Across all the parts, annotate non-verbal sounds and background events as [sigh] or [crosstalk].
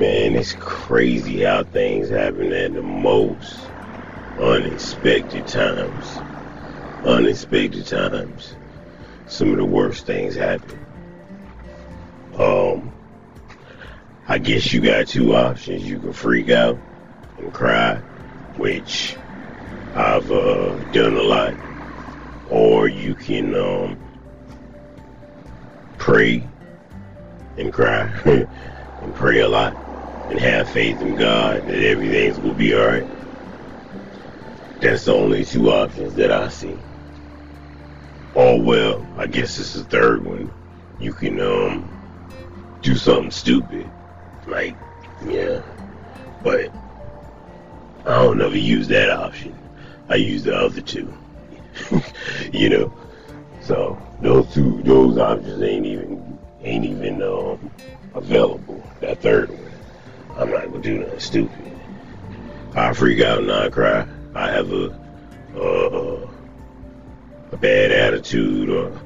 Man, it's crazy how things happen at the most unexpected times. Unexpected times. Some of the worst things happen. Um, I guess you got two options. You can freak out and cry, which I've uh, done a lot, or you can um, pray and cry [laughs] and pray a lot and have faith in God that everything's gonna be alright. That's the only two options that I see. Oh well, I guess it's the third one. You can um do something stupid. Like, yeah. But I don't ever use that option. I use the other two. [laughs] you know. So those two those options ain't even ain't even um available. That third one. I'm not gonna do nothing stupid. I freak out and I cry. I have a uh, a bad attitude or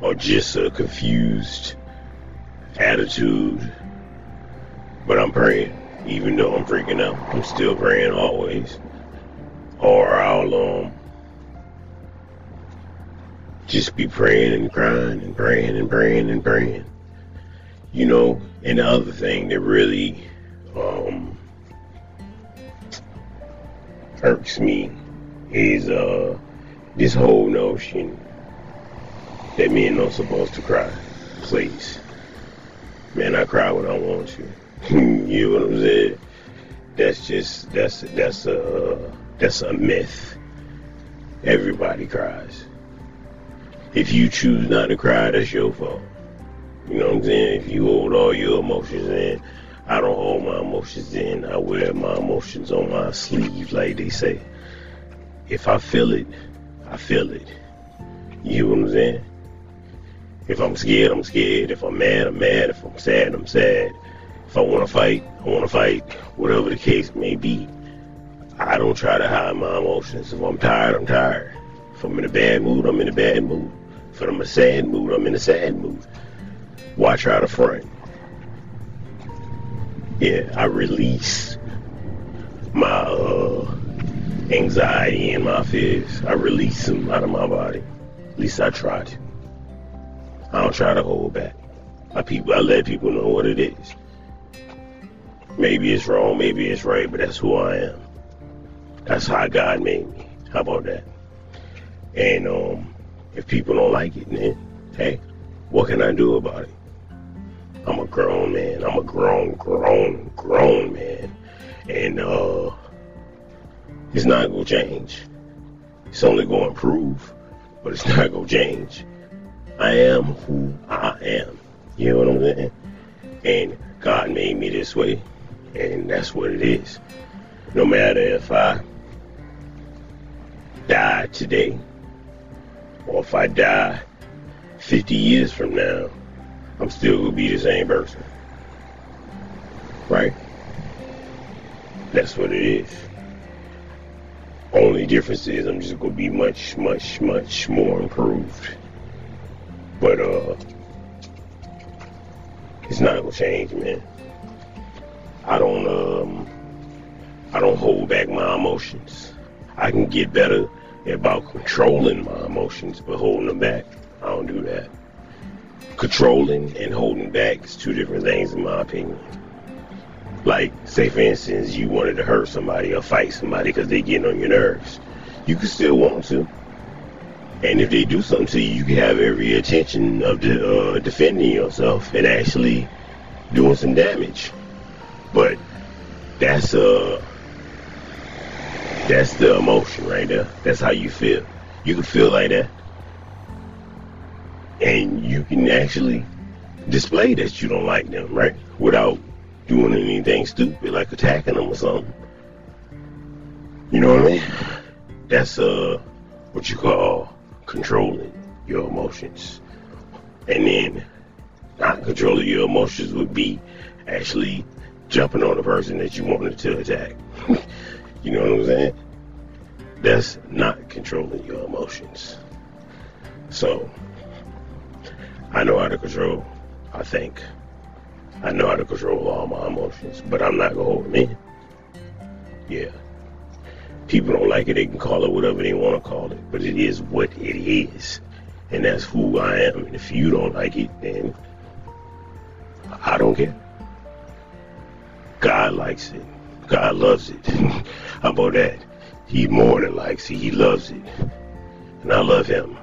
or just a confused attitude. But I'm praying, even though I'm freaking out. I'm still praying always. Or I'll um just be praying and crying and praying and praying and praying. You know, and the other thing that really um irks me is uh this whole notion that men are supposed to cry. Please. Man, I cry when I want to. [laughs] you know what I'm saying? That's just that's that's a that's a myth. Everybody cries. If you choose not to cry, that's your fault. You know what I'm saying? If you hold all your emotions in, I don't hold my emotions in. I wear my emotions on my sleeve, like they say. If I feel it, I feel it. You know what I'm saying? If I'm scared, I'm scared. If I'm mad, I'm mad. If I'm sad, I'm sad. If I want to fight, I want to fight. Whatever the case may be. I don't try to hide my emotions. If I'm tired, I'm tired. If I'm in a bad mood, I'm in a bad mood. If I'm in a sad mood, I'm in a sad mood. Why out to front? Yeah, I release my uh, anxiety and my fears. I release them out of my body. At least I try to. I don't try to hold back. I people, I let people know what it is. Maybe it's wrong, maybe it's right, but that's who I am. That's how God made me. How about that? And um, if people don't like it, then hey, what can I do about it? Grown man. I'm a grown, grown, grown man. And uh it's not gonna change. It's only gonna improve, but it's not gonna change. I am who I am. You know what I'm saying? And God made me this way, and that's what it is. No matter if I die today, or if I die 50 years from now, I'm still gonna be the same person. Right? That's what it is. Only difference is I'm just gonna be much, much, much more improved. But uh it's not gonna change, man. I don't um I don't hold back my emotions. I can get better about controlling my emotions, but holding them back, I don't do that. Controlling and holding back is two different things in my opinion. Like, say for instance, you wanted to hurt somebody or fight somebody because they getting on your nerves. You can still want to. And if they do something to you, you can have every intention of uh, defending yourself and actually doing some damage. But that's uh that's the emotion right there. That's how you feel. You can feel like that. And you can actually display that you don't like them, right? Without doing anything stupid like attacking them or something. You know what I mean? That's uh what you call controlling your emotions. And then not controlling your emotions would be actually jumping on the person that you wanted to attack. [laughs] you know what I'm saying? That's not controlling your emotions. So I know how to control, I think. I know how to control all my emotions, but I'm not gonna hold them in. Yeah. People don't like it, they can call it whatever they want to call it, but it is what it is. And that's who I am. And if you don't like it, then I don't care. God likes it. God loves it. [laughs] How about that? He more than likes it. He loves it. And I love him.